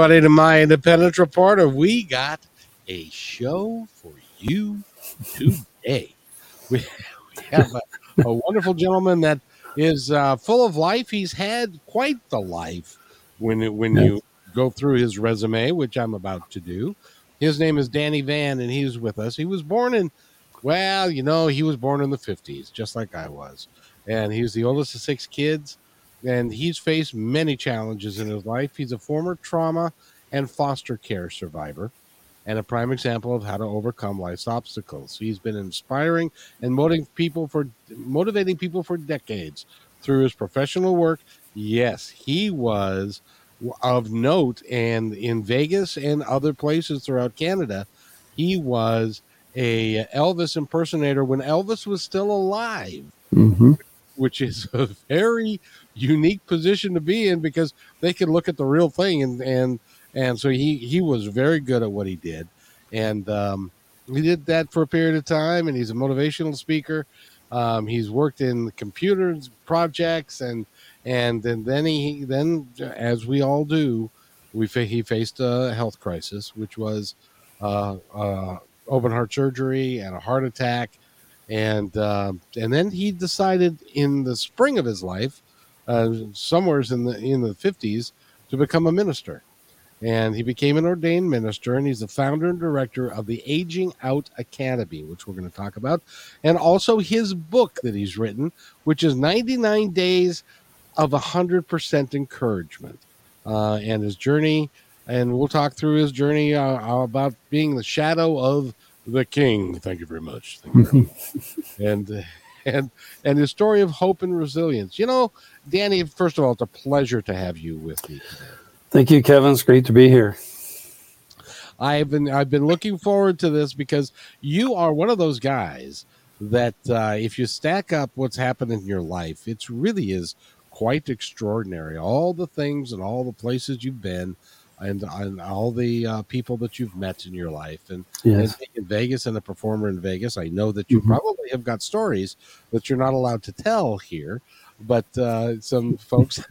Everybody to my independence reporter, we got a show for you today. We, we have a, a wonderful gentleman that is uh, full of life. He's had quite the life when it, when you go through his resume, which I'm about to do. His name is Danny Van, and he's with us. He was born in, well, you know, he was born in the 50s, just like I was. And he was the oldest of six kids and he's faced many challenges in his life. He's a former trauma and foster care survivor and a prime example of how to overcome life's obstacles. He's been inspiring and motivating people for motivating people for decades through his professional work. Yes, he was of note and in Vegas and other places throughout Canada, he was a Elvis impersonator when Elvis was still alive. Mm-hmm. Which is a very unique position to be in because they could look at the real thing and and and so he he was very good at what he did. And um, he did that for a period of time and he's a motivational speaker. Um, he's worked in computers projects and and and then he then as we all do we he faced a health crisis which was uh, uh, open heart surgery and a heart attack. And uh, and then he decided in the spring of his life uh, somewheres in the in the 50s to become a minister. And he became an ordained minister and he's the founder and director of the aging out academy which we're going to talk about and also his book that he's written which is 99 days of 100% encouragement uh, and his journey and we'll talk through his journey uh, about being the shadow of the king. Thank you very much. You very much. and and and his story of hope and resilience you know Danny, first of all, it's a pleasure to have you with me. Thank you, Kevin. It's great to be here. I've been I've been looking forward to this because you are one of those guys that uh, if you stack up what's happened in your life, it really is quite extraordinary. All the things and all the places you've been, and, and all the uh, people that you've met in your life, and, yes. and, in Vegas and a performer in Vegas. I know that you mm-hmm. probably have got stories that you're not allowed to tell here but uh, some folks,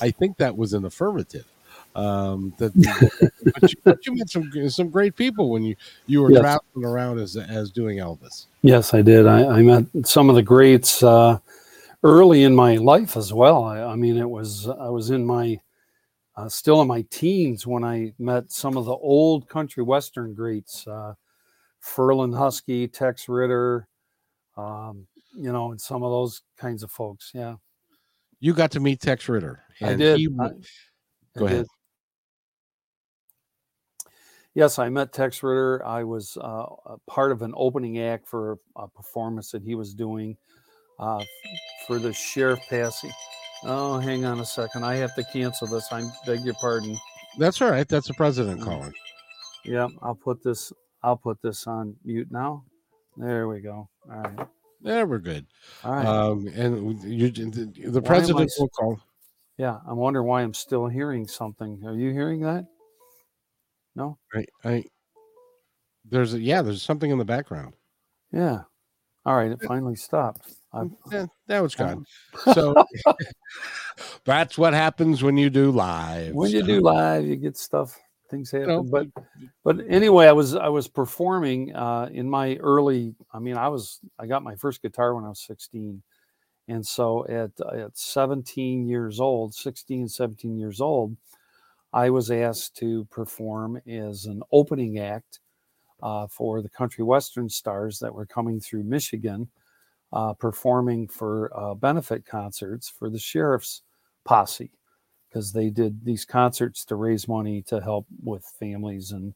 I think that was an affirmative. Um, that, but, you, but, you, met some some great people when you you were yes. traveling around as as doing Elvis. Yes, I did. I, I met some of the greats uh, early in my life as well. I, I, mean, it was I was in my uh, still in my teens when I met some of the old country western greats, uh, Ferlin Husky, Tex Ritter, um, you know, and some of those kinds of folks. Yeah. You got to meet Tex Ritter. I did. He, I, go I ahead. Did. Yes, I met Tex Ritter. I was uh, part of an opening act for a performance that he was doing uh, for the sheriff passing. Oh, hang on a second. I have to cancel this. I beg your pardon. That's all right. That's the president mm. calling. Yeah, I'll put this. I'll put this on mute now. There we go. All right. Yeah, we're good. All right. Um, and you, the, the president will call. Yeah, I'm wondering why I'm still hearing something. Are you hearing that? No. I, I there's a, yeah, there's something in the background. Yeah. All right, it finally stopped. Yeah, that was gone. So that's what happens when you do live. When you do live, you get stuff things happen. You know, but but anyway, I was I was performing uh, in my early. I mean, I was I got my first guitar when I was 16, and so at at 17 years old, 16, 17 years old, I was asked to perform as an opening act uh, for the country western stars that were coming through Michigan, uh, performing for uh, benefit concerts for the sheriff's posse because they did these concerts to raise money to help with families and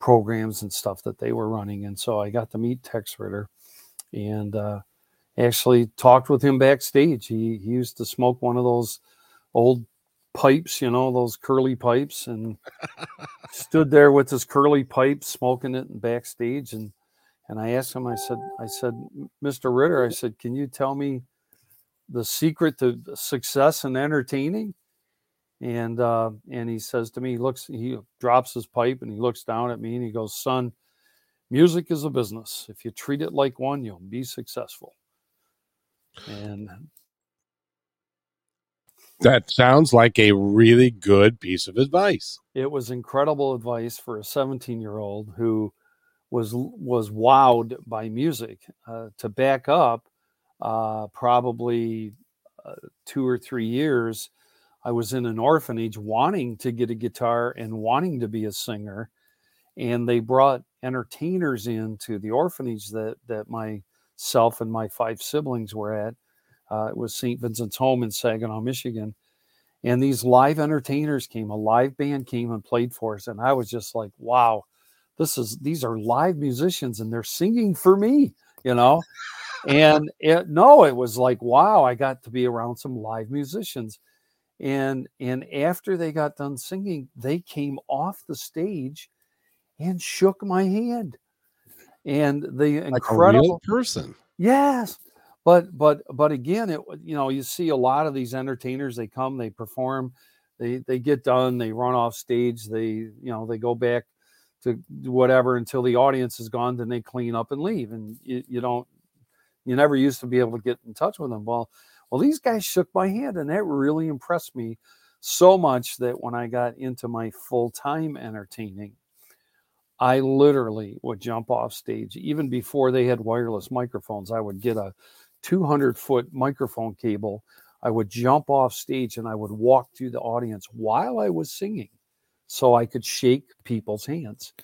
programs and stuff that they were running. And so I got to meet Tex Ritter, and uh, actually talked with him backstage. He, he used to smoke one of those old pipes, you know, those curly pipes, and stood there with his curly pipe, smoking it backstage. And and I asked him, I said, I said, Mr. Ritter, I said, can you tell me the secret to success in entertaining? And uh, and he says to me, he looks, he drops his pipe and he looks down at me and he goes, son, music is a business. If you treat it like one, you'll be successful. And that sounds like a really good piece of advice. It was incredible advice for a 17 year old who was was wowed by music. Uh, to back up, uh, probably uh, two or three years, I was in an orphanage wanting to get a guitar and wanting to be a singer, and they brought entertainers into the orphanage that that myself and my five siblings were at. Uh, it was St. Vincent's Home in Saginaw, Michigan. And these live entertainers came, a live band came and played for us. And I was just like, wow, this is, these are live musicians and they're singing for me, you know? and it, no, it was like, wow, I got to be around some live musicians. And, and after they got done singing, they came off the stage and shook my hand. And the like incredible person. Yes but but but again it you know you see a lot of these entertainers they come they perform they they get done they run off stage they you know they go back to whatever until the audience is gone then they clean up and leave and you, you don't you never used to be able to get in touch with them well well these guys shook my hand and that really impressed me so much that when i got into my full-time entertaining I literally would jump off stage even before they had wireless microphones. I would get a 200 foot microphone cable. I would jump off stage and I would walk through the audience while I was singing so I could shake people's hands.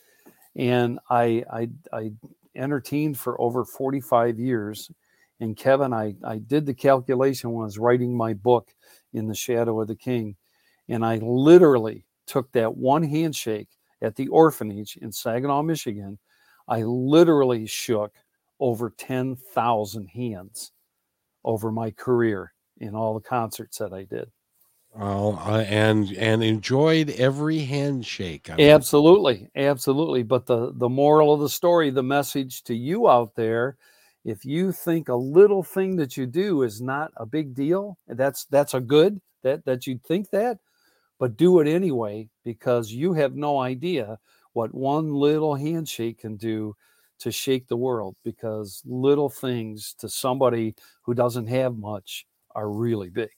And I, I, I entertained for over 45 years. And Kevin, I, I did the calculation when I was writing my book, In the Shadow of the King. And I literally took that one handshake at the orphanage in Saginaw, Michigan. I literally shook over 10,000 hands over my career in all the concerts that I did. Oh, uh, and and enjoyed every handshake. I absolutely, absolutely. But the the moral of the story, the message to you out there, if you think a little thing that you do is not a big deal, that's that's a good that that you think that, but do it anyway because you have no idea what one little handshake can do to shake the world because little things to somebody who doesn't have much are really big.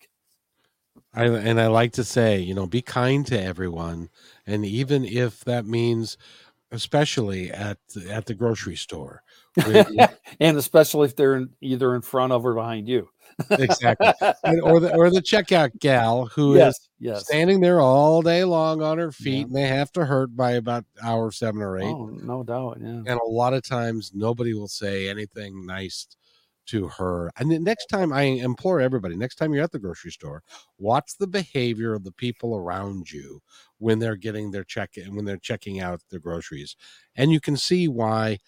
I, and I like to say, you know, be kind to everyone, and even if that means, especially at at the grocery store, and especially if they're in, either in front of or behind you exactly. or the or the checkout gal who yes, is yes. standing there all day long on her feet, yeah. and they have to hurt by about hour seven or eight. Oh, no doubt. Yeah. And a lot of times, nobody will say anything nice to her. And the next time, I implore everybody: next time you're at the grocery store, watch the behavior of the people around you when they're getting their check and when they're checking out their groceries, and you can see why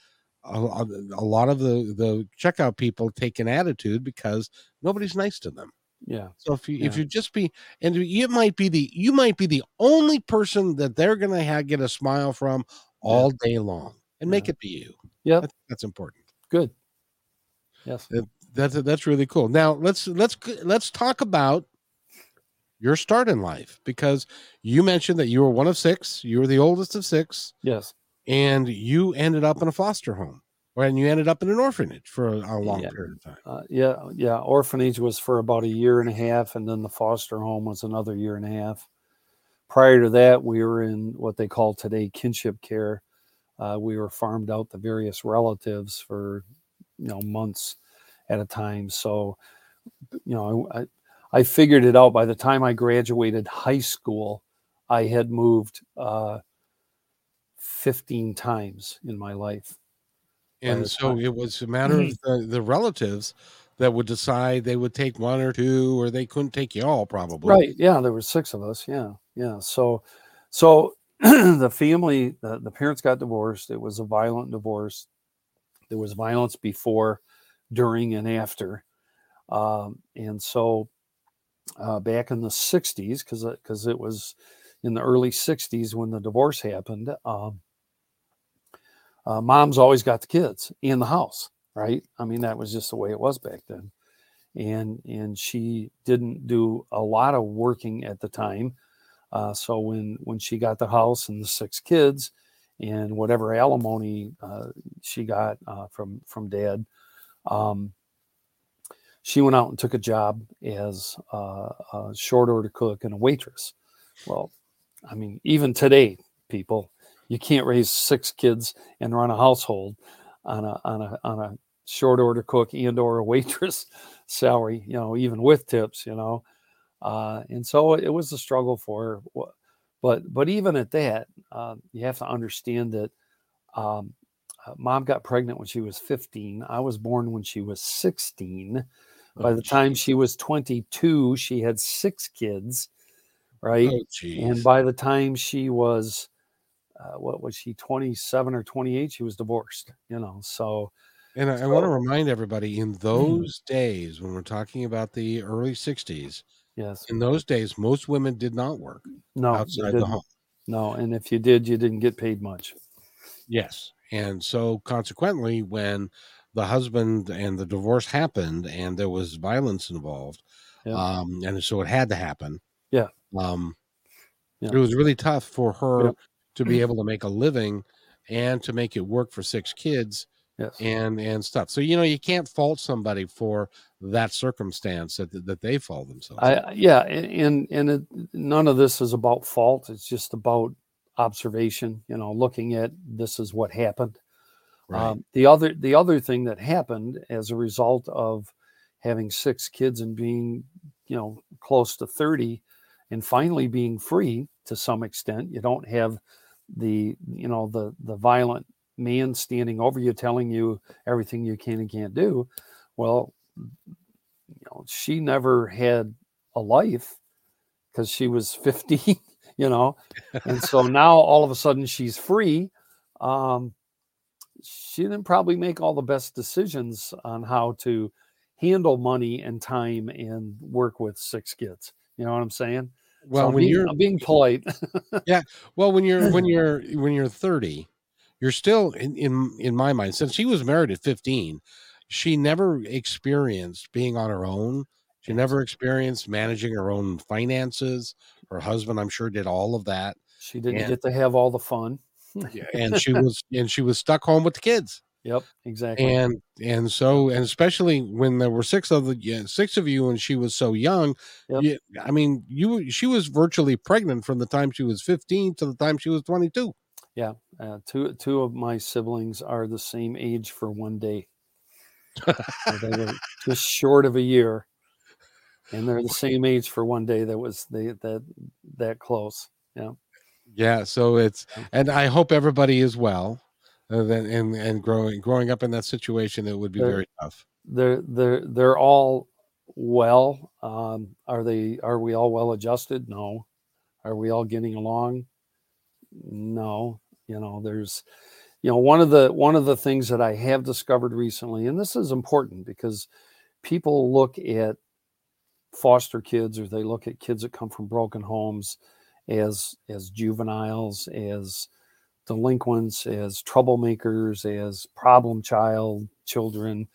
a, a, lot of the the checkout people take an attitude because nobody's nice to them. Yeah. So if you yeah. if you just be and you might be the you might be the only person that they're gonna have, get a smile from all yeah. day long, and yeah. make it be you. Yeah, that's, that's important. Good. Yes. That, that's that's really cool. Now let's let's let's talk about your start in life because you mentioned that you were one of six. You were the oldest of six. Yes and you ended up in a foster home and you ended up in an orphanage for a, a long yeah. period of time. Uh, yeah, yeah. Orphanage was for about a year and a half, and then the foster home was another year and a half. Prior to that, we were in what they call today kinship care. Uh, we were farmed out to various relatives for you know months at a time. So, you know, I, I figured it out by the time I graduated high school. I had moved. Uh, 15 times in my life. And so time. it was a matter of the, the relatives that would decide they would take one or two or they couldn't take you all probably. Right. Yeah. There were six of us. Yeah. Yeah. So, so the family, the, the parents got divorced. It was a violent divorce. There was violence before during and after. Um, and so uh, back in the 60s, because because it was in the early 60s when the divorce happened, um, uh, mom's always got the kids in the house, right? I mean, that was just the way it was back then. And and she didn't do a lot of working at the time. Uh, so when when she got the house and the six kids, and whatever alimony uh, she got uh, from from dad, um, she went out and took a job as a short order cook and a waitress. Well, I mean, even today, people, you can't raise six kids and run a household on a on a on a short order cook and or a waitress salary, you know, even with tips, you know. Uh, and so it was a struggle for her. But but even at that, uh, you have to understand that um, uh, mom got pregnant when she was 15. I was born when she was 16. By oh, the time she was 22, she had six kids, right? Oh, and by the time she was uh, what was she 27 or 28 she was divorced you know so and I, so, I want to remind everybody in mm-hmm. those mm, days when we're talking about the early 60s yes in those days most women did not work no outside the home no and if you did you didn't get paid much yes and so consequently when the husband and the divorce happened and there was violence involved yeah. um and so it had to happen yeah um yeah. it was really tough for her to be able to make a living and to make it work for six kids yes. and and stuff. So you know you can't fault somebody for that circumstance that that they fall themselves I, yeah and and it, none of this is about fault. It's just about observation you know looking at this is what happened. Right. um, the other the other thing that happened as a result of having six kids and being you know close to 30 and finally being free to some extent you don't have the you know the the violent man standing over you telling you everything you can and can't do well you know she never had a life because she was 15 you know? And so now all of a sudden she's free um she didn't probably make all the best decisions on how to handle money and time and work with six kids you know what i'm saying well, so when being, you're I'm being polite. yeah. Well, when you're when you're when you're 30, you're still in, in in my mind. Since she was married at 15, she never experienced being on her own. She never experienced managing her own finances. Her husband, I'm sure, did all of that. She didn't and, get to have all the fun. and she was and she was stuck home with the kids. Yep, exactly. And and so and especially when there were six of the yeah, six of you and she was so young. Yep. You, I mean, you she was virtually pregnant from the time she was 15 to the time she was 22. Yeah, uh, two two of my siblings are the same age for one day. they were just short of a year, and they're the same age for one day. That was they that that close. Yeah. Yeah. So it's and I hope everybody is well uh, and and growing growing up in that situation, it would be they're, very tough. They're they're they're all well. Um, are they? Are we all well adjusted? No. Are we all getting along? No. You know, there's, you know, one of the one of the things that I have discovered recently, and this is important because people look at foster kids or they look at kids that come from broken homes as as juveniles as delinquents, as troublemakers, as problem child children.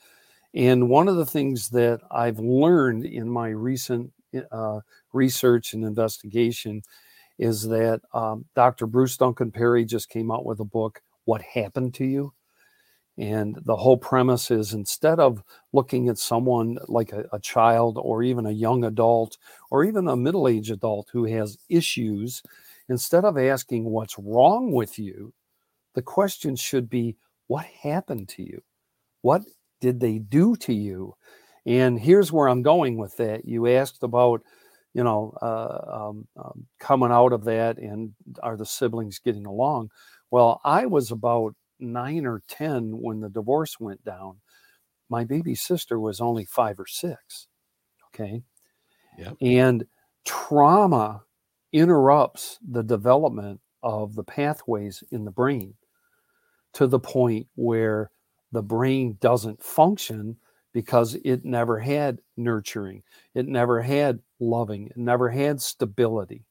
And one of the things that I've learned in my recent uh, research and investigation is that um, Dr. Bruce Duncan Perry just came out with a book, What Happened to You? And the whole premise is instead of looking at someone like a, a child or even a young adult or even a middle aged adult who has issues, instead of asking what's wrong with you, the question should be what happened to you? What did they do to you? And here's where I'm going with that. You asked about, you know, uh, um, um, coming out of that and are the siblings getting along? Well, I was about nine or 10 when the divorce went down. My baby sister was only five or six. Okay. Yep. And trauma interrupts the development of the pathways in the brain to the point where the brain doesn't function because it never had nurturing, it never had loving, it never had stability.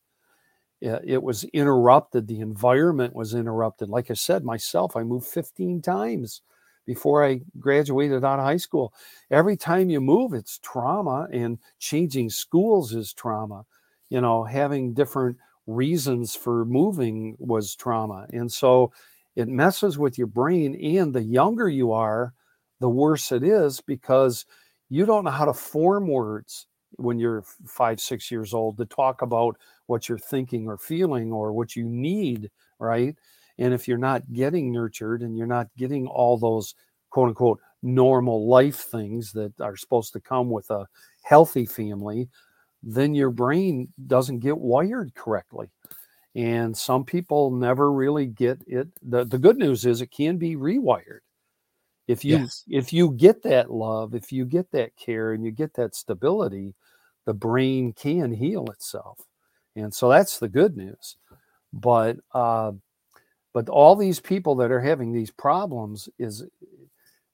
It was interrupted. The environment was interrupted. Like I said, myself, I moved 15 times before I graduated out of high school. Every time you move, it's trauma, and changing schools is trauma. You know, having different reasons for moving was trauma. And so it messes with your brain. And the younger you are, the worse it is because you don't know how to form words when you're five, six years old to talk about what you're thinking or feeling or what you need, right? And if you're not getting nurtured and you're not getting all those quote unquote normal life things that are supposed to come with a healthy family, then your brain doesn't get wired correctly. And some people never really get it. The, the good news is it can be rewired if you yes. if you get that love if you get that care and you get that stability the brain can heal itself and so that's the good news but uh, but all these people that are having these problems is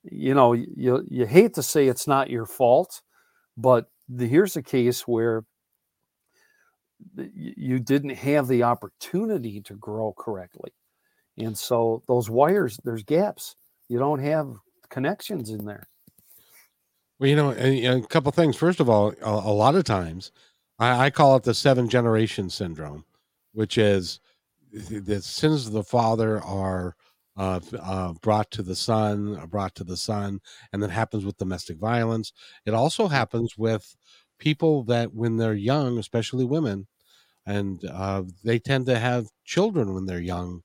you know you you hate to say it's not your fault but the, here's a case where you didn't have the opportunity to grow correctly and so those wires there's gaps you don't have connections in there. Well, you know, a, a couple things. First of all, a, a lot of times, I, I, call it the seven generation syndrome, which is the sins of the father are uh, uh, brought to the son, uh, brought to the son, and that happens with domestic violence. It also happens with people that when they're young, especially women, and uh, they tend to have children when they're young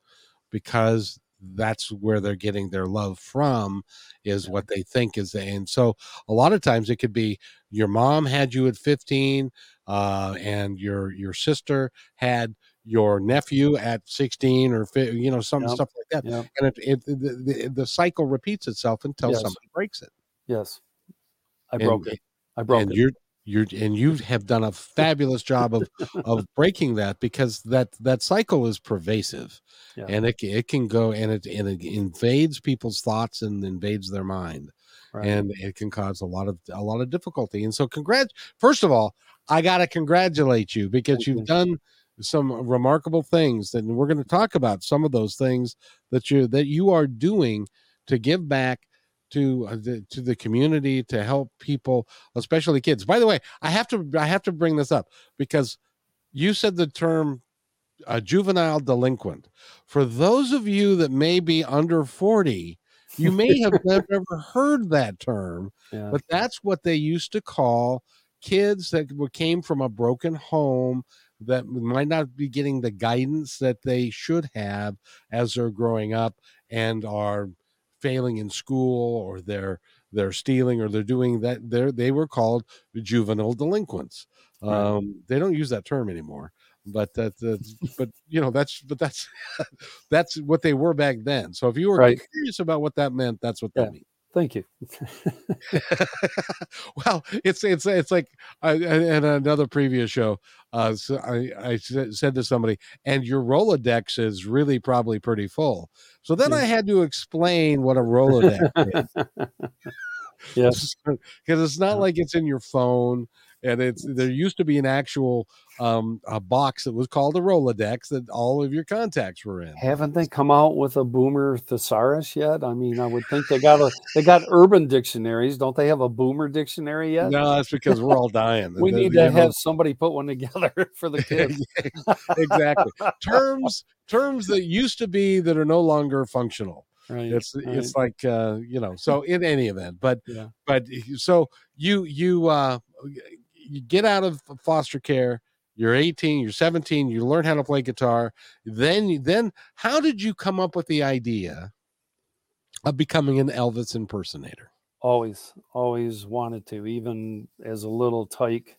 because that's where they're getting their love from is what they think is the, and so a lot of times it could be your mom had you at 15 uh, and your your sister had your nephew at 16 or you know some yep. stuff like that yep. and it, it the, the, the, cycle repeats itself until yes. somebody breaks it yes i broke and, it i broke it. and it you're you're and you have done a fabulous job of of breaking that because that that cycle is pervasive yeah. and it, it can go and it and it invades people's thoughts and invades their mind right. and it can cause a lot of a lot of difficulty and so congrats first of all i got to congratulate you because Thank you've you. done some remarkable things and we're going to talk about some of those things that you that you are doing to give back to uh, the, to the community to help people especially kids by the way i have to i have to bring this up because you said the term a juvenile delinquent for those of you that may be under 40 you may have never heard that term yeah. but that's what they used to call kids that came from a broken home that might not be getting the guidance that they should have as they're growing up and are failing in school or they're they're stealing or they're doing that they they were called juvenile delinquents right. um, they don't use that term anymore but that but you know that's but that's that's what they were back then so if you were right. curious about what that meant that's what yeah. that means Thank you. well, it's it's it's like I, in another previous show, uh, so I I said to somebody, and your Rolodex is really probably pretty full. So then I had to explain what a Rolodex is. yes, because it's not like it's in your phone and it's there used to be an actual um, a box that was called a Rolodex that all of your contacts were in. Haven't they come out with a Boomer thesaurus yet? I mean, I would think they got a they got urban dictionaries. Don't they have a Boomer dictionary yet? No, that's because we're all dying. we need to have somebody put one together for the kids. exactly. terms terms that used to be that are no longer functional. Right, it's right. it's like uh, you know. So in any event, but yeah. but so you you uh you get out of foster care you're 18 you're 17 you learn how to play guitar then then how did you come up with the idea of becoming an elvis impersonator? Always always wanted to even as a little tyke.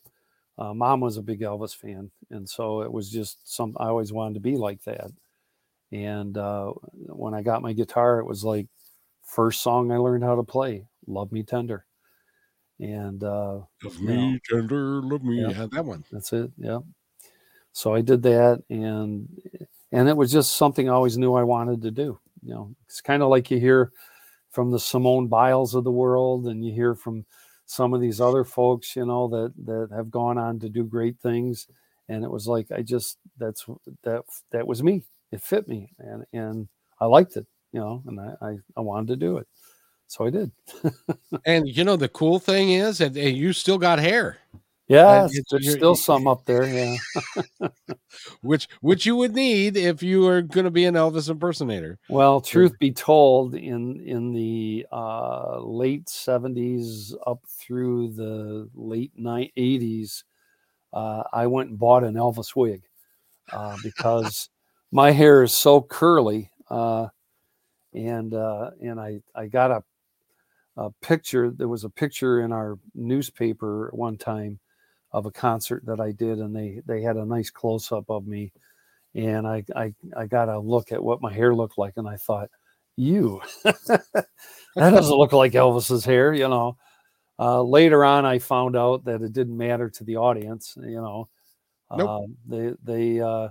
Uh, mom was a big elvis fan and so it was just some i always wanted to be like that. And uh, when i got my guitar it was like first song i learned how to play love me tender and uh, love me know, tender, love me. Yeah, that one. That's it. Yeah. So I did that, and and it was just something I always knew I wanted to do. You know, it's kind of like you hear from the Simone Biles of the world, and you hear from some of these other folks, you know, that that have gone on to do great things. And it was like I just that's that that was me. It fit me, and and I liked it, you know, and I I, I wanted to do it, so I did. and you know the cool thing is that you still got hair. Yeah, there's still some up there. Yeah, which which you would need if you were going to be an Elvis impersonator. Well, truth be told, in in the uh, late '70s up through the late '80s, uh, I went and bought an Elvis wig uh, because my hair is so curly, uh, and uh, and I I got a a picture. There was a picture in our newspaper one time of a concert that I did, and they they had a nice close up of me, and I I I got a look at what my hair looked like, and I thought, you, that doesn't look like Elvis's hair, you know. Uh, later on, I found out that it didn't matter to the audience, you know. Nope. Uh, they they uh,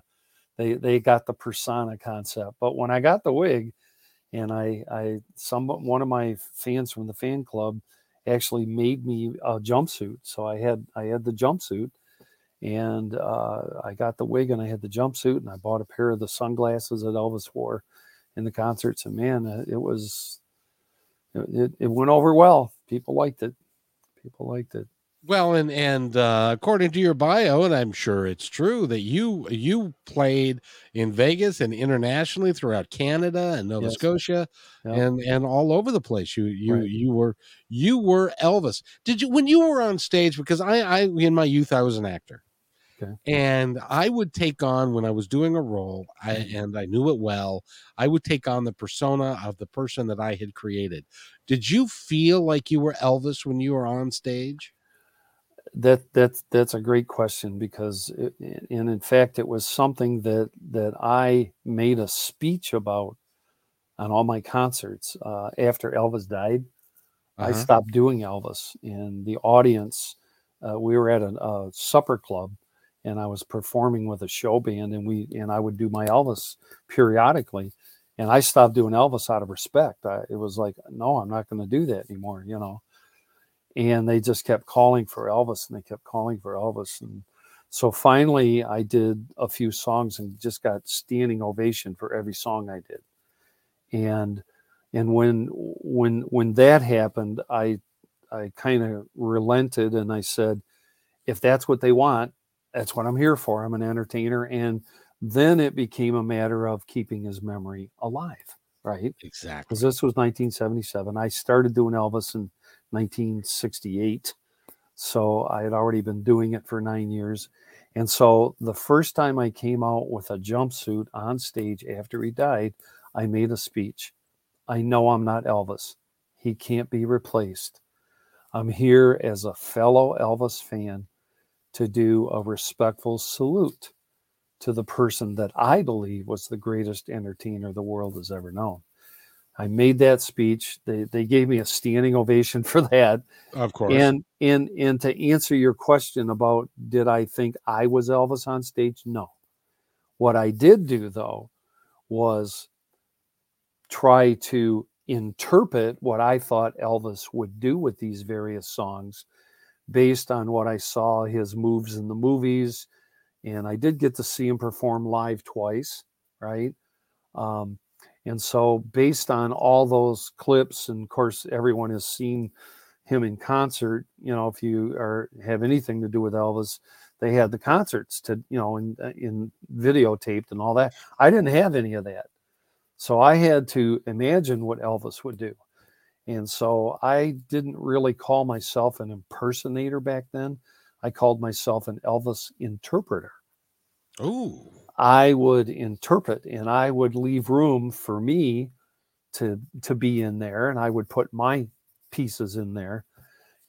they they got the persona concept, but when I got the wig, and I I some one of my fans from the fan club actually made me a jumpsuit. So I had I had the jumpsuit, and uh, I got the wig and I had the jumpsuit, and I bought a pair of the sunglasses that Elvis wore in the concerts. And man, uh, it was it, it went over well. People liked it. People liked it. Well, and and uh, according to your bio, and I'm sure it's true that you you played in Vegas and internationally throughout Canada and Nova yes. Scotia yeah. and and all over the place. You you right. you were you were Elvis. Did you when you were on stage? Because I I in my youth I was an actor. Okay. And I would take on when I was doing a role, I, mm-hmm. and I knew it well. I would take on the persona of the person that I had created. Did you feel like you were Elvis when you were on stage? That that's that's a great question because it, and in fact it was something that that I made a speech about on all my concerts uh, after Elvis died. Uh-huh. I stopped doing Elvis, and the audience. Uh, we were at a, a, supper club, and I was performing with a show band, and we and I would do my Elvis periodically, and I stopped doing Elvis out of respect. I, it was like, no, I'm not going to do that anymore, you know and they just kept calling for Elvis and they kept calling for Elvis and so finally I did a few songs and just got standing ovation for every song I did. And and when when when that happened I I kind of relented and I said if that's what they want that's what I'm here for. I'm an entertainer. And then it became a matter of keeping his memory alive right exactly because this was 1977 I started doing Elvis in 1968. So I had already been doing it for nine years. And so the first time I came out with a jumpsuit on stage after he died, I made a speech. I know I'm not Elvis. He can't be replaced. I'm here as a fellow Elvis fan to do a respectful salute to the person that I believe was the greatest entertainer the world has ever known. I made that speech. They they gave me a standing ovation for that. Of course. And and and to answer your question about did I think I was Elvis on stage? No. What I did do though was try to interpret what I thought Elvis would do with these various songs based on what I saw his moves in the movies. And I did get to see him perform live twice, right? Um, and so, based on all those clips, and of course, everyone has seen him in concert. You know, if you are have anything to do with Elvis, they had the concerts to you know in uh, in videotaped and all that. I didn't have any of that, so I had to imagine what Elvis would do. And so I didn't really call myself an impersonator back then. I called myself an Elvis interpreter. Oh. I would interpret and I would leave room for me to to be in there and I would put my pieces in there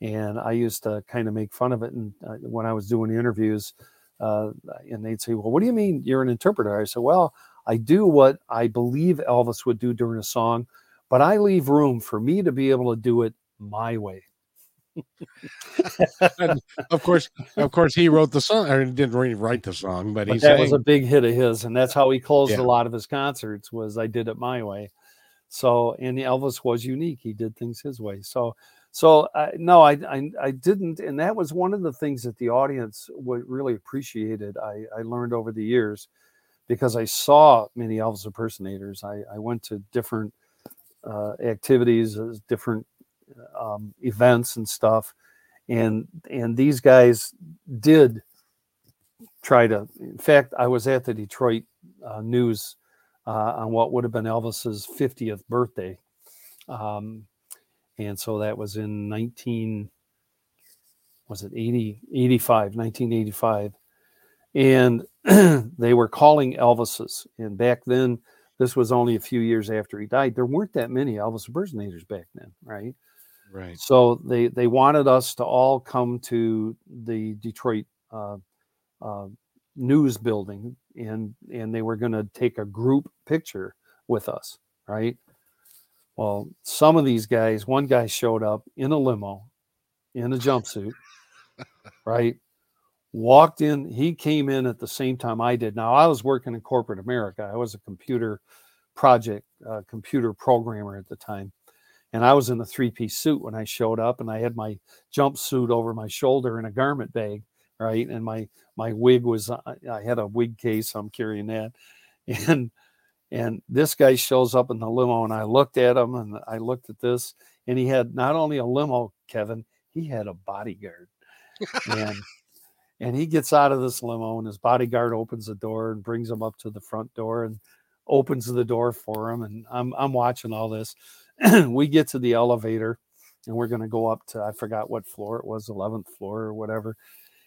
and I used to kind of make fun of it and uh, when I was doing interviews uh, and they'd say well what do you mean you're an interpreter I said well I do what I believe Elvis would do during a song but I leave room for me to be able to do it my way of course, of course, he wrote the song, or didn't really write the song, but, but he that was a big hit of his, and that's how he closed yeah. a lot of his concerts. Was I did it my way. So, and Elvis was unique. He did things his way. So, so uh, no, I, I, I didn't, and that was one of the things that the audience would really appreciated. I, I learned over the years because I saw many Elvis impersonators. I, I went to different uh, activities, uh, different um, events and stuff, and and these guys did try to. In fact, I was at the Detroit uh, News uh, on what would have been Elvis's 50th birthday, um, and so that was in 19 was it 80 85 1985 and they were calling elvis's. And back then this was only a few years after he died there weren't that many elvis impersonators back then right Right. So they they wanted us to all come to the Detroit uh, uh, news building, and and they were going to take a group picture with us, right? Well, some of these guys, one guy showed up in a limo, in a jumpsuit, right? Walked in. He came in at the same time I did. Now I was working in corporate America. I was a computer project uh, computer programmer at the time and I was in a three piece suit when I showed up, and I had my jumpsuit over my shoulder and a garment bag, right? And my my wig was uh, I had a wig case, I'm carrying that, and and this guy shows up in the limo, and I looked at him, and I looked at this, and he had not only a limo, Kevin, he had a bodyguard, and. And he gets out of this limo, and his bodyguard opens the door and brings him up to the front door and opens the door for him. And I'm I'm watching all this, we get to the elevator and we're going to go up to, I forgot what floor it was, 11th floor or whatever.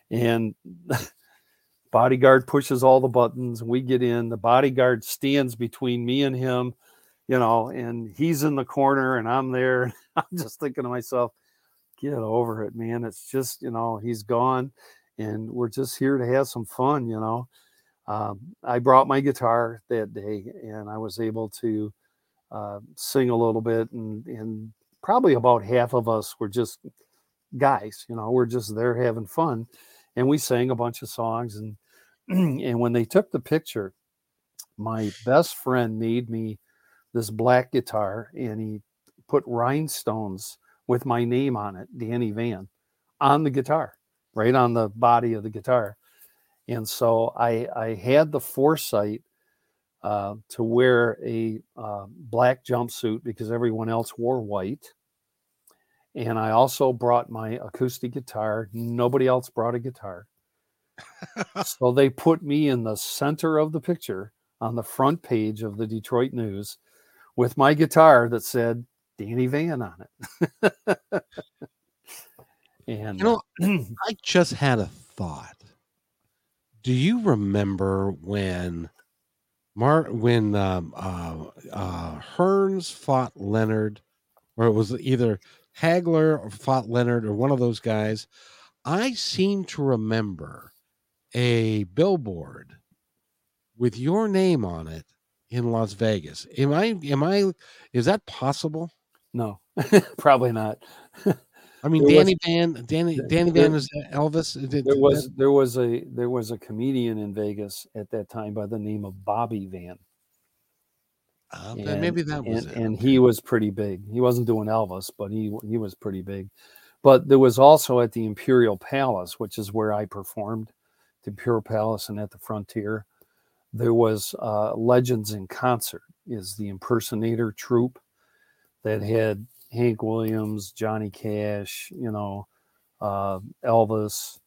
And bodyguard pushes all the buttons. We get in. The bodyguard stands between me and him, you know, and he's in the corner and I'm there. I'm just thinking to myself, get over it, man. It's just, you know, he's gone and we're just here to have some fun, you know. Um, I brought my guitar that day and I was able to uh, sing a little bit, and and probably about half of us were just guys. You know, we're just there having fun, and we sang a bunch of songs. And and when they took the picture, my best friend made me this black guitar, and he put rhinestones with my name on it, Danny Van, on the guitar, right on the body of the guitar. And so I I had the foresight uh, to wear a uh, black jumpsuit because everyone else wore white. And I also brought my acoustic guitar. Nobody else brought a guitar. so they put me in the center of the picture on the front page of the Detroit News with my guitar that said Danny Van on it. and you know, I just had a thought. Do you remember when Mar when um, uh, uh, Hearns fought Leonard, or it was either Hagler or fought Leonard or one of those guys. I seem to remember a billboard with your name on it in Las Vegas. Am I? Am I? Is that possible? No, probably not. I mean, there Danny was, Van, Danny, Danny there, Van is Elvis. Did, there was that? there was a there was a comedian in Vegas at that time by the name of Bobby Van. Uh, and, maybe that was and, and, he was pretty big. He wasn't doing Elvis, but he he was pretty big. But there was also at the Imperial Palace, which is where I performed, the Imperial Palace and at the Frontier. There was uh, Legends in Concert, is the impersonator troupe that had Hank Williams, Johnny Cash, you know, uh, Elvis,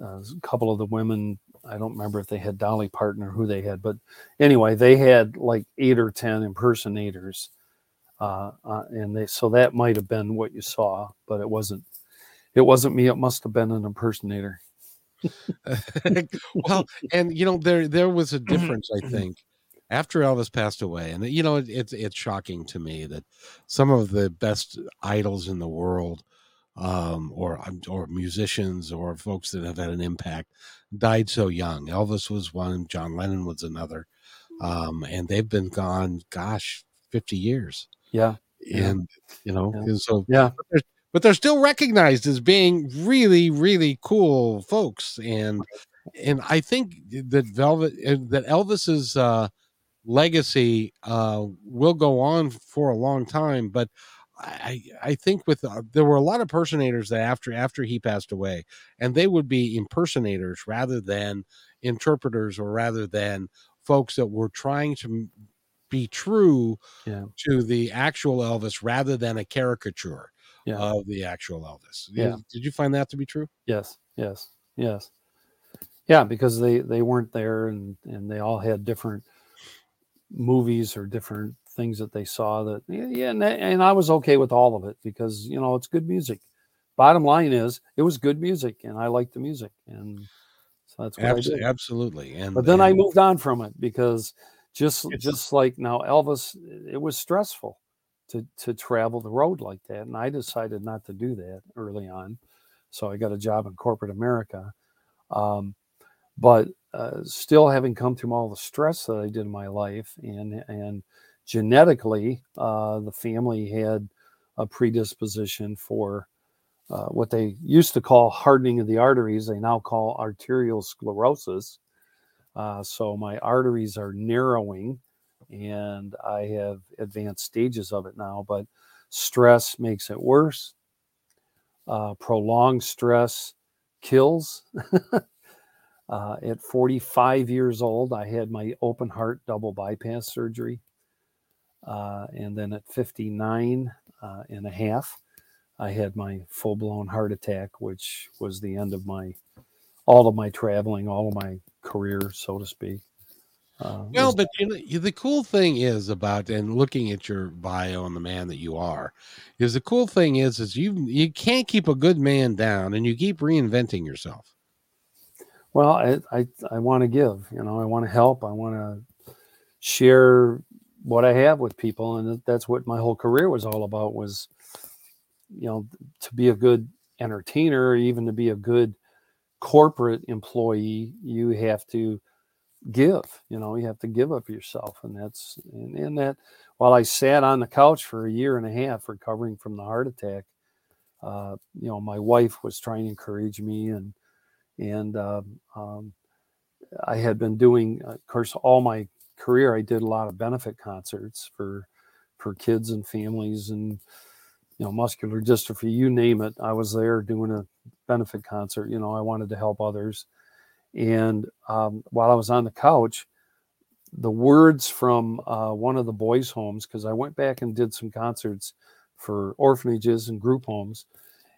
uh, a couple of the women. I don't remember if they had Dolly Parton or who they had, but anyway, they had like eight or ten impersonators, uh, uh and they so that might have been what you saw, but it wasn't. It wasn't me. It must have been an impersonator. well, and you know there there was a difference, I think, after Elvis passed away, and you know, it, it's it's shocking to me that some of the best idols in the world, um, or um, or musicians or folks that have had an impact, died so young. Elvis was one, John Lennon was another, um, and they've been gone, gosh, fifty years. Yeah, and yeah. you know, yeah. so yeah. But they're, but they're still recognized as being really, really cool folks, and and I think that Velvet, that Elvis's uh, legacy uh, will go on for a long time. But I I think with uh, there were a lot of impersonators that after after he passed away, and they would be impersonators rather than interpreters or rather than folks that were trying to be true Yeah. to the actual Elvis rather than a caricature Yeah. of the actual Elvis. Yeah. Did you find that to be true? Yes, yes, yes. Yeah, because they they weren't there, and and they all had different movies or different things that they saw. That yeah, yeah, and, that- and I was okay with all of it because you know it's good music. Bottom line is, it was good music, and I liked the music, and so that's what I Absolutely, did. absolutely. And But then I moved on from it because just just like now Elvis, it was stressful to to travel the road like that, and I decided not to do that early on. So I got a job in corporate America, um, but uh, still having come through all the stress that I did in my life, and and genetically, uh, the family had a predisposition for uh, what they used to call hardening of the arteries. They now call arterial sclerosis. Uh, so my arteries are narrowing, and I have advanced stages of it now. But stress makes it worse. Uh, prolonged stress kills. uh, at 45 years old, I had my open heart double bypass surgery. Uh, and then at 59 uh, and a half, I had my full blown heart attack, which was the end of my all of my traveling, all of my career, so to speak. Uh, Well, but you know, the cool thing is about and looking at your bio and the man that you are, is the cool thing is is you you can't keep a good man down, and you keep reinventing yourself. Well, I I, I want to give, you know, I want to help, I want to share what I have with people, and that's what my whole career was all about. Was you know to be a good entertainer, even to be a good corporate employee, you have to give. You know, you have to give up yourself, and that's and, and that. While I sat on the couch for a year and a half recovering from the heart attack, uh, you know, my wife was trying to encourage me and and um, um, I had been doing, uh, of course, all my career. I did a lot of benefit concerts for for kids and families, and you know, muscular dystrophy, you name it. I was there doing a benefit concert. You know, I wanted to help others, and um, while I was on the couch, the words from uh, one of the boys' homes, because I went back and did some concerts for orphanages and group homes.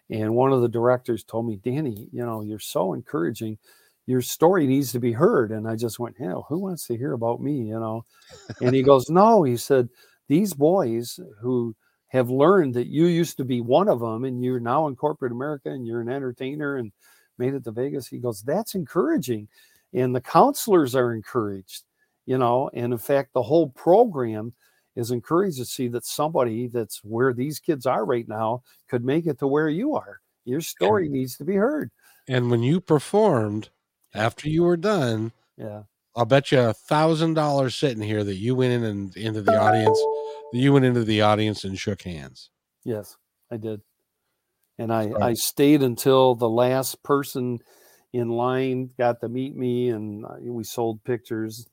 And one of the directors told me, Danny, you know, you're so encouraging. Your story needs to be heard. And I just went, hell, who wants to hear about me? You know? And he goes, No, he said, these boys who have learned that you used to be one of them and you're now in corporate America and you're an entertainer and made it to Vegas. He goes, That's encouraging. And the counselors are encouraged, you know, and in fact, the whole program is encouraged to see that somebody that's where these kids are right now could make it to where you are. Your story needs to be heard. And when you performed after you were done, Yeah. I'll bet you a thousand dollars sitting here that you went in and into the audience, that you went into the audience and shook hands. Yes, I did. And I, Right. I stayed until the last person in line got to meet me and uh, we sold pictures,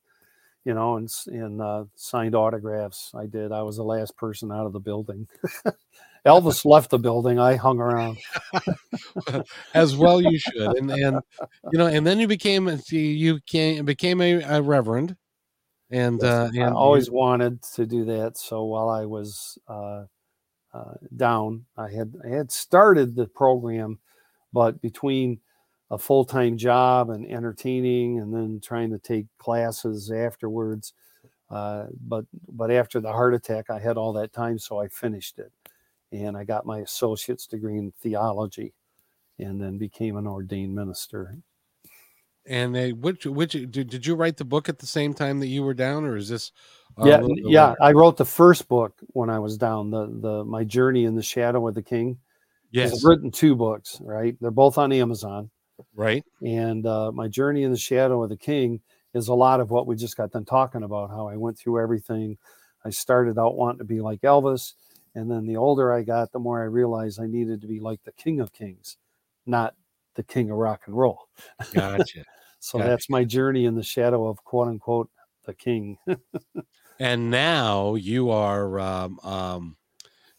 you know, and, and uh, signed autographs. I did. I was the last person out of the building. Elvis left the building. I hung around. as well you should and and you know and then you became you you came, became a, a reverend and Yes, uh and I always wanted to do that. So while I was uh, uh, down, I had I had started the program, but between a full time job and entertaining, and then trying to take classes afterwards. Uh, but but after the heart attack, I had all that time, so I finished it, and I got my associate's degree in theology, and then became an ordained minister. and uh, which which did, did you write the book at the same time that you were down or is this yeah, yeah. later? I wrote the first book when I was down. The the my journey in the shadow of the king. yes I've written two books, right? They're both on Amazon. Right And uh, my journey in the shadow of the king is a lot of what we just got done talking about. How I went through everything. I started out wanting to be like Elvis, and then the older I got, the more I realized I needed to be like the King of Kings, not the King of Rock and Roll. gotcha So Gotcha. that's my journey in the shadow of quote unquote the king. and now you are um, um,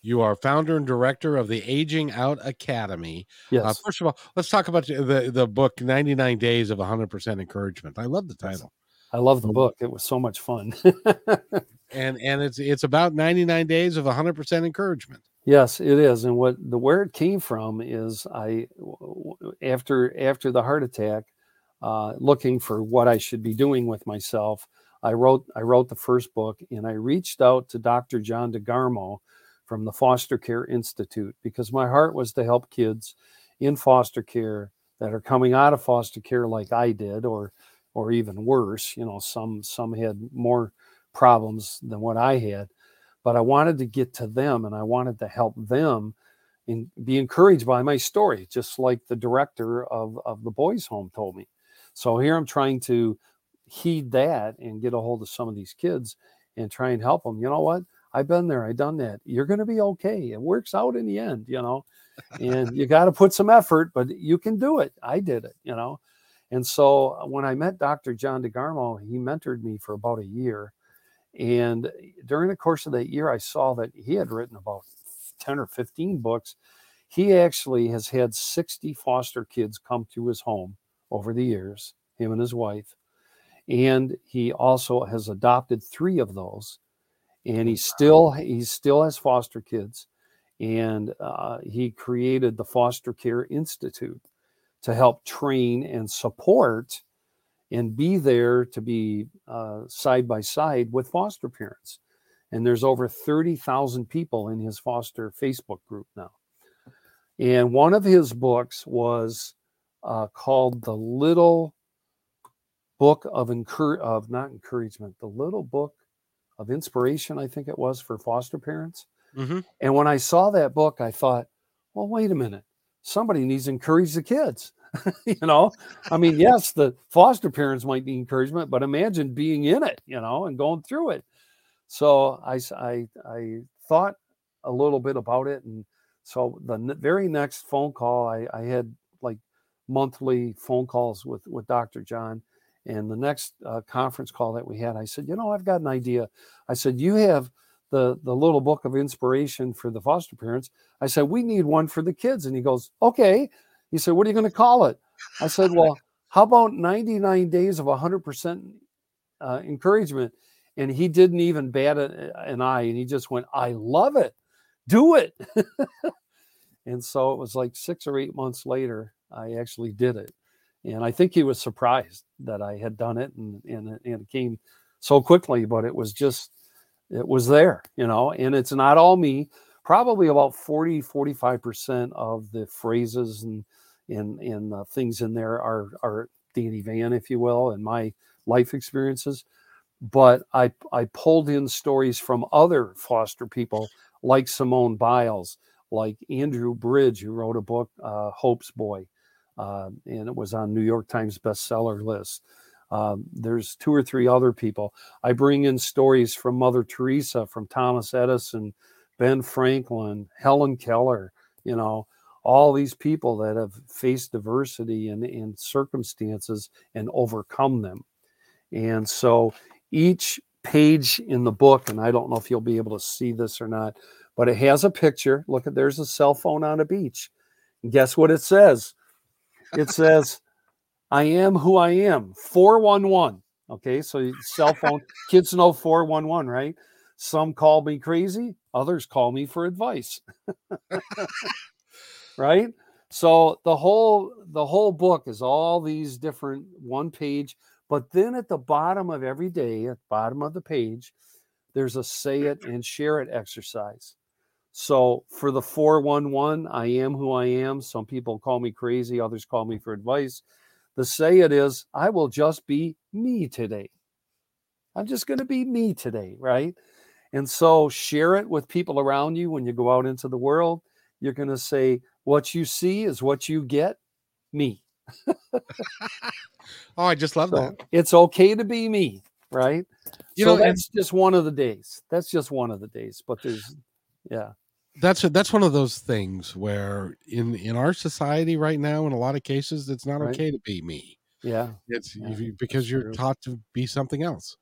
you are founder and director of the Aging Out Academy. Uh, yes. Uh, first of all, let's talk about the the book 99 Days of 100% Encouragement. I love the title. I love the book. It was so much fun. and and it's it's about 99 days of 100% encouragement. Yes, it is. And what the where it came from is I after after the heart attack, uh, looking for what I should be doing with myself. I wrote I wrote the first book, and I reached out to Dr. John DeGarmo from the Foster Care Institute because my heart was to help kids in foster care that are coming out of foster care like I did, or or even worse. You know, some some had more problems than what I had, but I wanted to get to them, and I wanted to help them and be encouraged by my story, just like the director of of the boys' home told me. So here I'm trying to heed that and get a hold of some of these kids and try and help them. You know what? I've been there, I've done that. You're going to be okay. It works out in the end, you know. and you got to put some effort, but you can do it. I did it, you know. And so uh, when I met Dr. John DeGarmo, he mentored me for about a year. And during the course of that year, I saw that he had written about 10 or 15 books. He actually has had 60 foster kids come to his home over the years, him and his wife. And he also has adopted three of those. And he still he still has foster kids. And uh, he created the Foster Care Institute to help train and support and be there to be uh, side by side with foster parents. And there's over 30,000 people in his foster Facebook group now. And one of his books was uh, called The Little Book of Encour- of not encouragement, The Little Book of Inspiration, I think it was for foster parents. Mm-hmm. And when I saw that book, I thought, well, wait a minute. Somebody needs to encourage the kids. you know, I mean, yes, the foster parents might need encouragement, but imagine being in it, you know, and going through it. So I, I, I thought a little bit about it. And so the very next phone call, I, I had like monthly phone calls with with Dr. John. And the next uh, conference call that we had, I said, you know, I've got an idea. I said, you have the the little book of inspiration for the foster parents. I said, we need one for the kids. And he goes, okay. He said, what are you going to call it? I said, well, how about 99 days of 100% uh, encouragement? And he didn't even bat an eye, and he just went, I love it. Do it. and so it was like six or eight months later I actually did it. And I think he was surprised that I had done it and, and, and it came so quickly, but it was just, it was there, you know, and it's not all me. Probably about 40, 45% of the phrases and, and, and uh, things in there are, are Danny Van, if you will, and my life experiences. But I, I pulled in stories from other foster people like Simone Biles, like Andrew Bridge, who wrote a book, uh, Hope's Boy, uh, and it was on New York Times bestseller list. Um, there's two or three other people. I bring in stories from Mother Teresa, from Thomas Edison, Ben Franklin, Helen Keller, you know, all these people that have faced diversity and, and circumstances and overcome them. And so each page in the book, and I don't know if you'll be able to see this or not, but it has a picture. Look at there's a cell phone on a beach. And guess what it says? It says, I am who I am. 411. Okay, so cell phone kids know 411, right? Some call me crazy, others call me for advice. right? So the whole the whole book is all these different one page, but then at the bottom of every day, at the bottom of the page, there's a say it and share it exercise. So for the 411, I am who I am. Some people call me crazy, others call me for advice. The say it is, I will just be me today. I'm just going to be me today, right? And so share it with people around you when you go out into the world. You're going to say, what you see is what you get, me. oh, I just love so that. It's okay to be me, right? You so know, that's just one of the days. That's just one of the days. But there's, yeah that's that's one of those things where in in our society right now in a lot of cases it's not right. okay to be me yeah it's yeah, because you're true. taught to be something else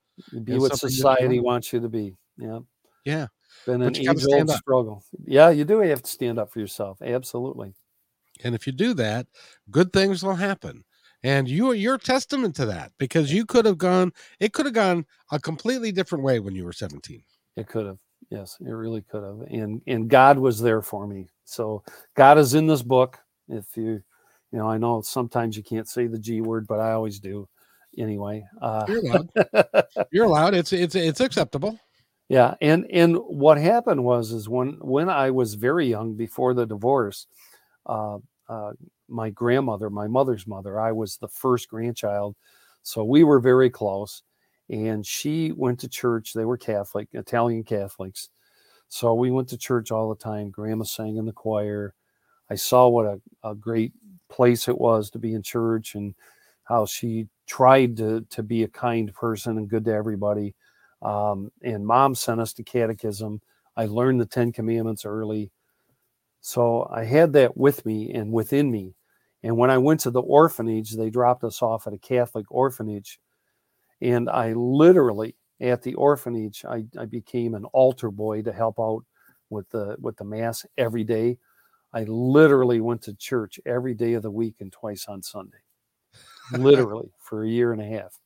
Be what society wants you to be. Yeah. Yeah. Been an age old struggle. Yeah, you do have to stand up for yourself. Absolutely. And if you do that, good things will happen. And you are you're testament to that because you could have gone, it could have gone a completely different way when you were 17. It could have. Yes, it really could have. And and God was there for me. So God is in this book. If you you know, I know sometimes you can't say the G word, but I always do. Anyway, uh, you're allowed. you're allowed. It's it's it's acceptable. Yeah, and and what happened was is when when I was very young before the divorce, uh, uh, my grandmother, my mother's mother, I was the first grandchild, so we were very close. And she went to church. They were Catholic, Italian Catholics, so we went to church all the time. Grandma sang in the choir. I saw what a, a great place it was to be in church and how she tried to to be a kind person and good to everybody um, and mom sent us to catechism. I learned the Ten Commandments early. So I had that with me and within me. And when I went to the orphanage, they dropped us off at a Catholic orphanage. And I literally, at the orphanage, I, I became an altar boy to help out with the with the mass every day. I literally went to church every day of the week and twice on Sunday. literally for a year and a half.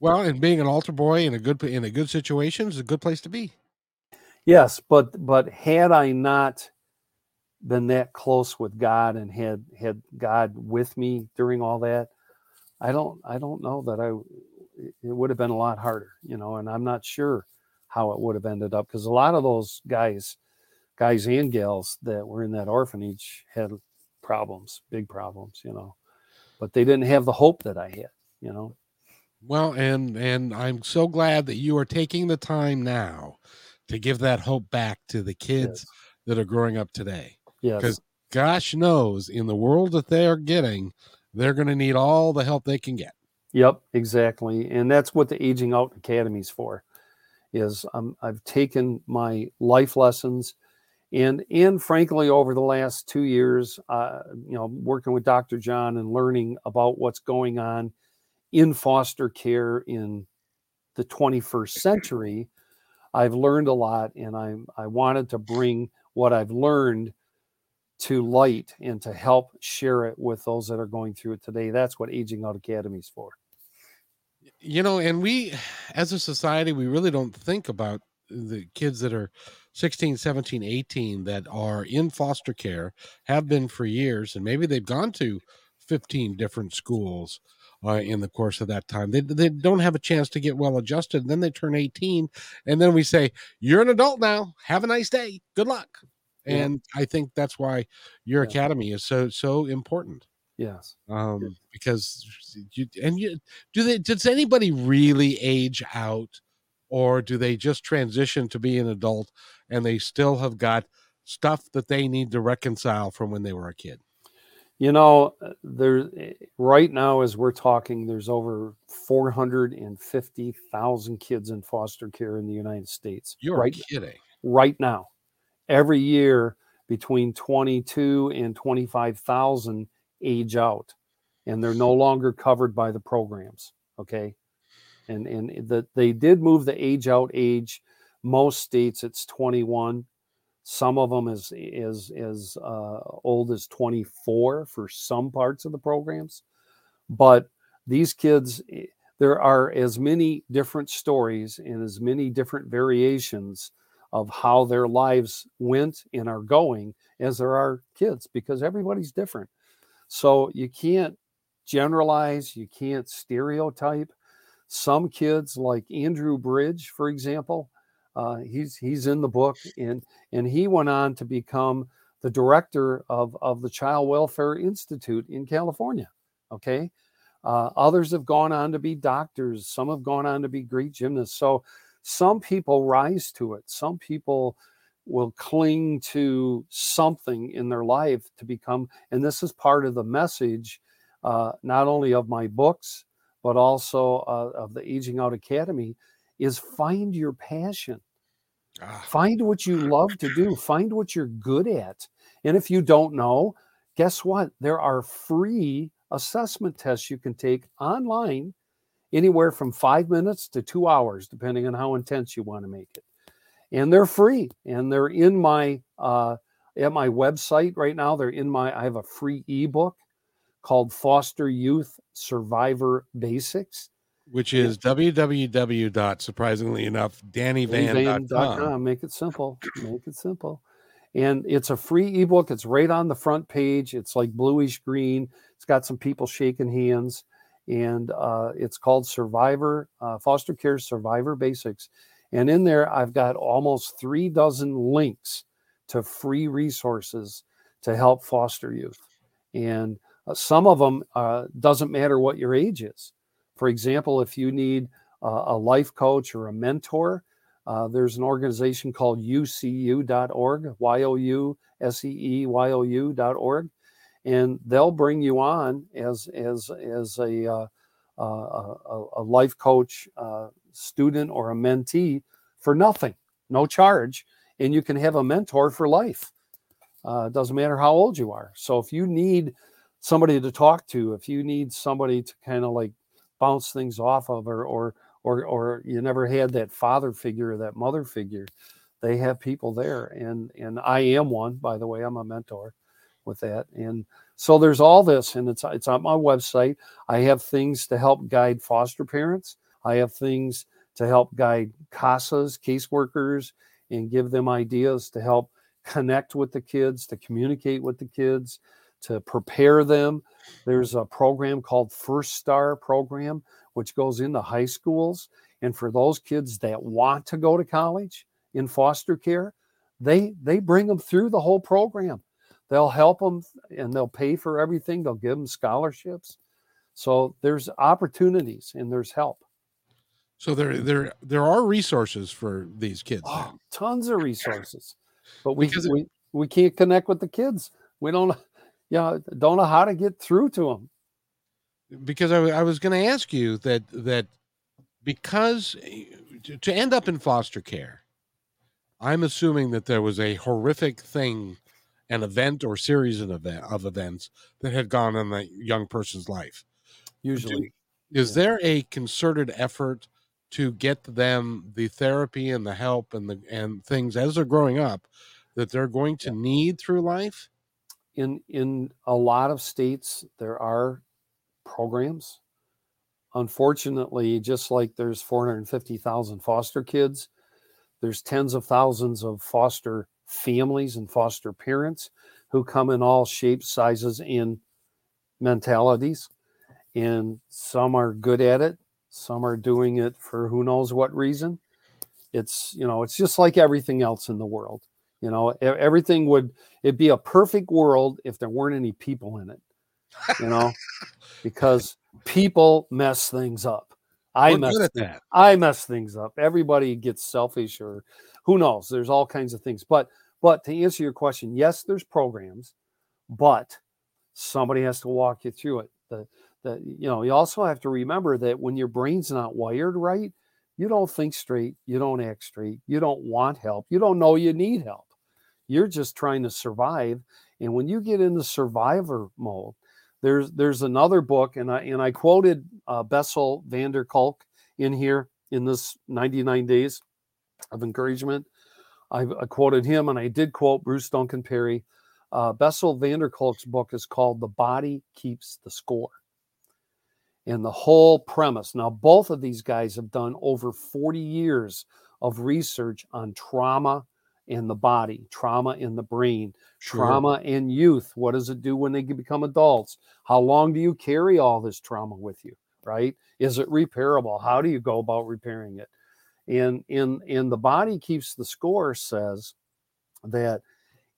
Well, and being an altar boy in a good in a good situation is a good place to be. Yes, but but had I not been that close with God and had had God with me during all that, I don't I don't know that I it would have been a lot harder, you know, and I'm not sure how it would have ended up because a lot of those guys, guys and gals that were in that orphanage had problems, big problems, you know, but they didn't have the hope that I had, you know. Well, and and I'm so glad that you are taking the time now to give that hope back to the kids yes. that are growing up today. Yeah. Because gosh knows in the world that they are getting, they're going to need all the help they can get. Yep, exactly. And that's what the Aging Out Academy's for. Is um, I've taken my life lessons and and frankly over the last two years uh, you know working with dr john and learning about what's going on in foster care in the 21st century, I've learned a lot and I I wanted to bring what I've learned to light and to help share it with those that are going through it today. That's what Aging Out Academy is for. You know, and we as a society, we really don't think about the kids that are 16, 17, 18 that are in foster care, have been for years, and maybe they've gone to 15 different schools uh, in the course of that time. They, they don't have a chance to get well adjusted. Then they turn 18, and then we say, You're an adult now. Have a nice day. Good luck. Yeah. And I think that's why your yeah. academy is so so important. Yes. Um, yes. because you and you do they does anybody really age out or do they just transition to be an adult and they still have got stuff that they need to reconcile from when they were a kid? You know, uh, there eh, right now as we're talking, there's over 450,000 kids in foster care in the United States. You're right, kidding. Right now. Every year between 22 and 25,000 age out and they're no longer covered by the programs, okay? And and the, they did move the age out age. Most states it's 21 some of them as as as uh, old as 24 for some parts of the programs. But these kids eh, there are as many different stories and as many different variations of how their lives went and are going as there are kids because everybody's different so you can't generalize you can't stereotype some kids like andrew bridge for example uh, he's he's in the book, and and he went on to become the director of of the Child Welfare Institute in California. Okay, uh, others have gone on to be doctors. Some have gone on to be great gymnasts. So some people rise to it. Some people will cling to something in their life to become, and this is part of the message, uh, not only of my books but also uh, of the Aging Out Academy is find your passion. Ah. Find what you love to do. Find what you're good at. And if you don't know, guess what? There are free assessment tests you can take online anywhere from five minutes to two hours, depending on how intense you want to make it. And they're free, and they're in my uh, at my website right now. They're in my. I have a free ebook called Foster Youth Survivor Basics which is www. surprisingly enough, dannyvan.com. Make it simple. Make it simple. And it's a free ebook. It's right on the front page. It's like bluish green. It's got some people shaking hands. And uh, it's called Survivor, uh, Foster Care Survivor Basics. And in there, I've got almost three dozen links to free resources to help foster youth. And uh, some of them uh, doesn't matter what your age is. For example, if you need uh, a life coach or a mentor, uh, there's an organization called youseeyou.org, Y O U S E E Y O U.org, and they'll bring you on as as as a uh a, a, life coach student or a mentee for nothing, no charge, and you can have a mentor for life. Uh, doesn't matter how old you are. So if you need somebody to talk to, if you need somebody to kind of like bounce things off of or or or or you never had that father figure or that mother figure they have people there and and i am one by the way i'm a mentor with that and so there's all this and it's it's on my website i have things to help guide foster parents i have things to help guide casas caseworkers and give them ideas to help connect with the kids to communicate with the kids to prepare them. There's a program called First Star program, which goes into high schools. And for those kids that want to go to college in foster care, they they bring them through the whole program. They'll help them and they'll pay for everything. They'll give them scholarships. So there's opportunities and there's help. So there there there are resources for these kids. Oh, tons of resources. But we, we we can't connect with the kids. We don't you know, don't know how to get through to them. Because I, I was going to ask you that that because eh, to end up in foster care, I'm assuming that there was a horrific thing, an event or series of, event, of events that had gone on that young person's life. Usually, is yeah. there a concerted effort to get them the therapy and the help and the and things as they're growing up that they're going to yeah. need through life? in in a lot of states there are programs unfortunately just like there's 450,000 foster kids there's tens of thousands of foster families and foster parents who come in all shapes sizes and mentalities and some are good at it some are doing it for who knows what reason it's you know it's just like everything else in the world you know, everything would it'd be a perfect world if there weren't any people in it. You know, because people mess things up. I We're mess things, I mess things up. Everybody gets selfish or who knows. There's all kinds of things. But but to answer your question, yes, there's programs, but somebody has to walk you through it. The the you know, you also have to remember that when your brain's not wired right, you don't think straight, you don't act straight, you don't want help, you don't know you need help. You're just trying to survive. And when you get into survivor mode, there's there's another book, and I and I quoted uh, Bessel van der Kolk in here in this 99 days of encouragement. I, I quoted him, and I did quote Bruce Duncan Perry. Uh, Bessel van der Kolk's book is called "The Body Keeps the Score." And the whole premise. Now, both of these guys have done over 40 years of research on trauma in the body, trauma in the brain, sure. trauma in youth. What does it do when they become adults? How long do you carry all this trauma with you? Right? Is it repairable? How do you go about repairing it? And in in the body keeps the score says that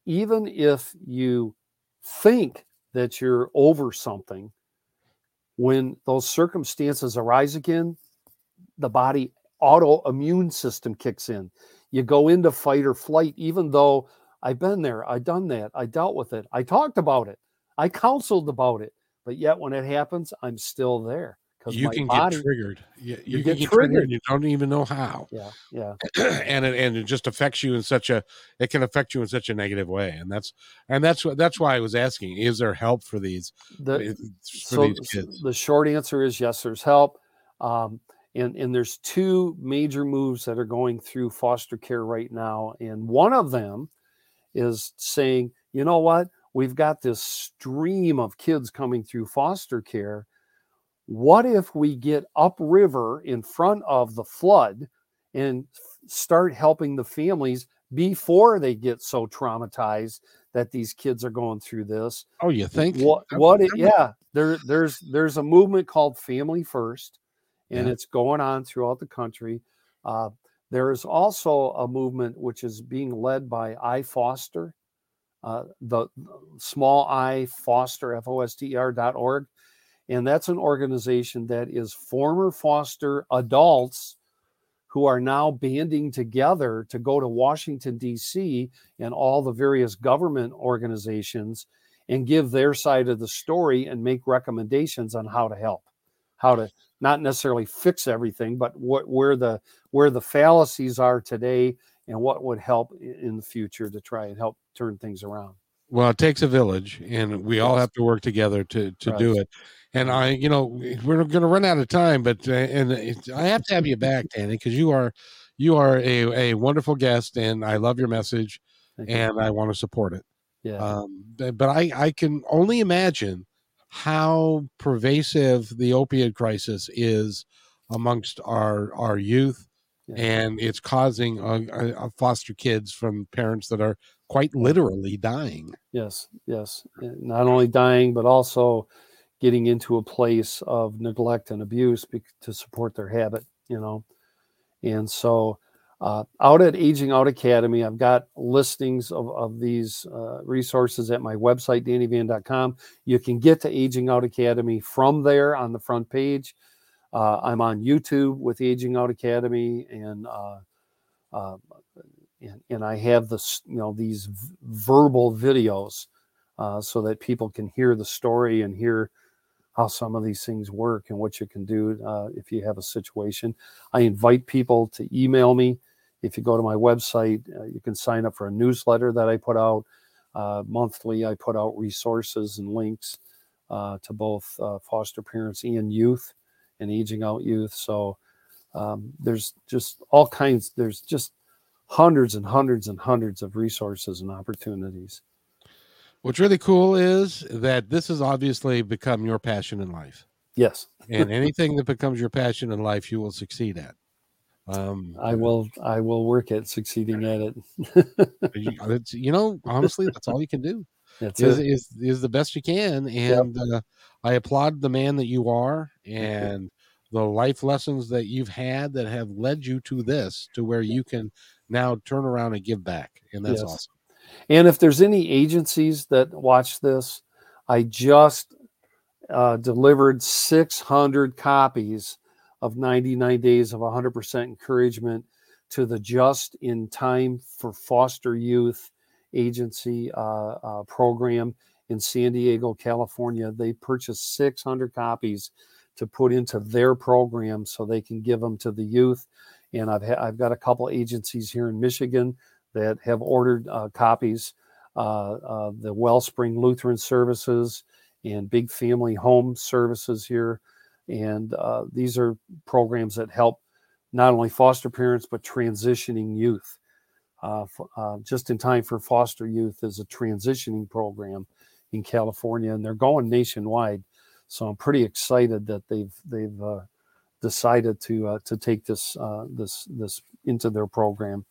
even if you think that you're over something, when those circumstances arise again, the body autoimmune system kicks in you go into fight or flight, even though I've been there, I've done that, I dealt with it, I talked about it, I counseled about it, but yet when it happens, I'm still there because you can body, get triggered. You, you, you get, get triggered. triggered. You don't even know how. Yeah, yeah. and it and it just affects you in such a it can affect you in such a negative way, and that's and that's what that's why I was asking: Is there help for these? The, for so these kids? The short answer is yes. There's help. Um, and, and there's two major moves that are going through foster care right now. And one of them is saying, you know what? We've got this stream of kids coming through foster care. What if we get upriver in front of the flood and start helping the families before they get so traumatized that these kids are going through this. Oh, you think? What? What? It, yeah, there, there's there's a movement called Family First, and yeah. it's going on throughout the country. Uh, there is also a movement which is being led by iFoster, uh, the small i foster f o s t e r dot org, and that's an organization that is former foster adults who are now banding together to go to Washington, D.C., and all the various government organizations and give their side of the story and make recommendations on how to help, how to not necessarily fix everything, but what where the where the fallacies are today and what would help in the future to try and help turn things around. Well, it takes a village, and we all have to work together to to right. do it. And I, you know, we're going to run out of time, but uh, and I have to have you back, Danny, because you are you are a, a wonderful guest, and I love your message, Thank and you. I want to support it. Yeah. Um, but I I can only imagine how pervasive the opiate crisis is amongst our our youth, yeah. and it's causing a foster kids from parents that are quite literally dying. Yes, yes, not only dying but also getting into a place of neglect and abuse to support their habit, you know. And so, uh, out at Aging Out Academy, I've got listings of, of these uh, resources at my website, dannyvan.com. You can get to Aging Out Academy from there on the front page. Uh, I'm on YouTube with Aging Out Academy, and uh, uh, and, and, I have this, you know, these v- verbal videos uh, so that people can hear the story and hear how some of these things work and what you can do uh, if you have a situation. I invite people to email me. If you go to my website, uh, you can sign up for a newsletter that I put out uh, monthly. I put out resources and links uh, to both uh, foster parents and youth and aging out youth. So um, there's just all kinds, there's just hundreds and hundreds and hundreds of resources and opportunities. What's really cool is that this has obviously become your passion in life. Yes. and anything that becomes your passion in life, you will succeed at. Um, I will. I will work at succeeding at it. you know, honestly, that's all you can do. That's is, is, is the best you can, and yep. uh, I applaud the man that you are and the life lessons that you've had that have led you to this, to where you can now turn around and give back, and that's yes. awesome. And if there's any agencies that watch this, I just uh, delivered 600 copies of 99 Days of 100% Encouragement to the Just in Time for Foster Youth Agency uh, uh, program in San Diego, California. They purchased 600 copies to put into their program so they can give them to the youth. And I've, ha- I've got a couple agencies here in Michigan that have ordered uh, copies. Uh, uh, the Wellspring Lutheran Services and Big Family Home Services here. And uh, these are programs that help not only foster parents, but transitioning youth. Uh, uh, just in time for foster youth is a transitioning program in California, and they're going nationwide. So I'm pretty excited that they've they've decided to to take this this this into their program.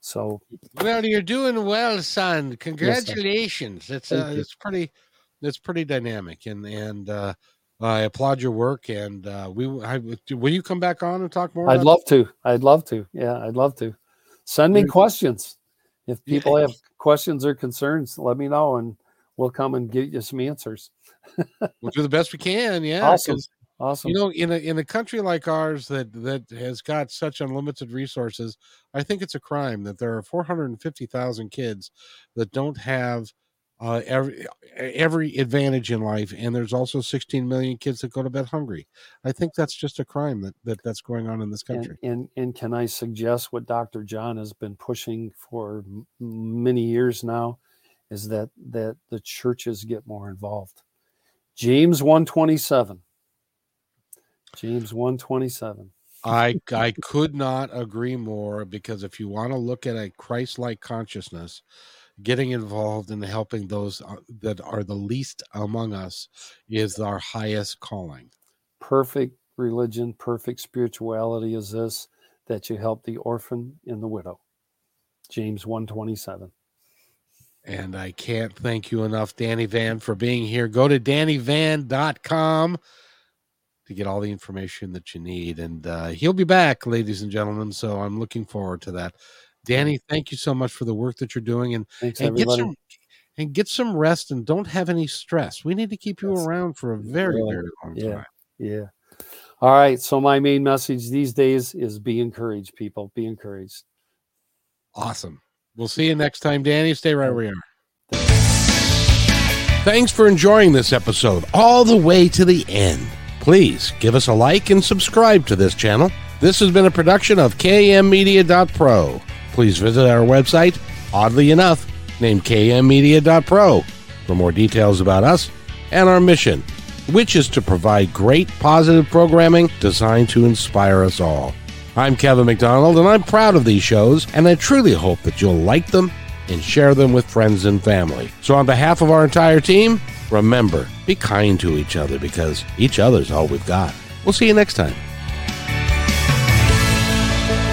So well, you're doing well, son. Congratulations. Yes, it's uh, it's pretty it's pretty dynamic, and and uh, I applaud your work. And uh, we I, will you come back on and talk more? I'd love to. I'd love to. Yeah, I'd love to. Send me questions. If people yeah. have questions or concerns, let me know, and we'll come and get you some answers. we'll do the best we can. Yeah, awesome. Awesome. You know, in a in a country like ours that that has got such unlimited resources, I think it's a crime that there are 450,000 kids that don't have uh, every every advantage in life, and there's also 16 million kids that go to bed hungry. I think that's just a crime that, that that's going on in this country. And, and, and can I suggest what Dr. John has been pushing for many years now, is that that the churches get more involved. James 127 James 127. I I could not agree more because if you want to look at a Christ-like consciousness, getting involved in helping those uh, that are the least among us is our highest calling. Perfect religion, perfect spirituality is this that you help the orphan and the widow. James 127. And I can't thank you enough, Danny Van, for being here. Go to dannyvan.com to get all the information that you need. And uh, he'll be back, ladies and gentlemen. So I'm looking forward to that. Danny, thank you so much for the work that you're doing. And, Thanks, and get some and get some rest and don't have any stress. We need to keep you Yes. around for a very, Right. very long Yeah. time. Yeah. All right. So my main message these days is be encouraged, people. Be encouraged. Awesome. We'll see you next time, Danny. Stay right where you are. Thanks for enjoying this episode all the way to the end. Please give us a like and subscribe to this channel. This has been a production of kmmedia.pro. Please visit our website, oddly enough, named kmmedia.pro, for more details about us and our mission, which is to provide great positive programming designed to inspire us all. I'm Kevin McDonald, and I'm proud of these shows, and I truly hope that you'll like them and share them with friends and family. So, on behalf of our entire team, remember be kind to each other because each other's all we've got. We'll see you next time.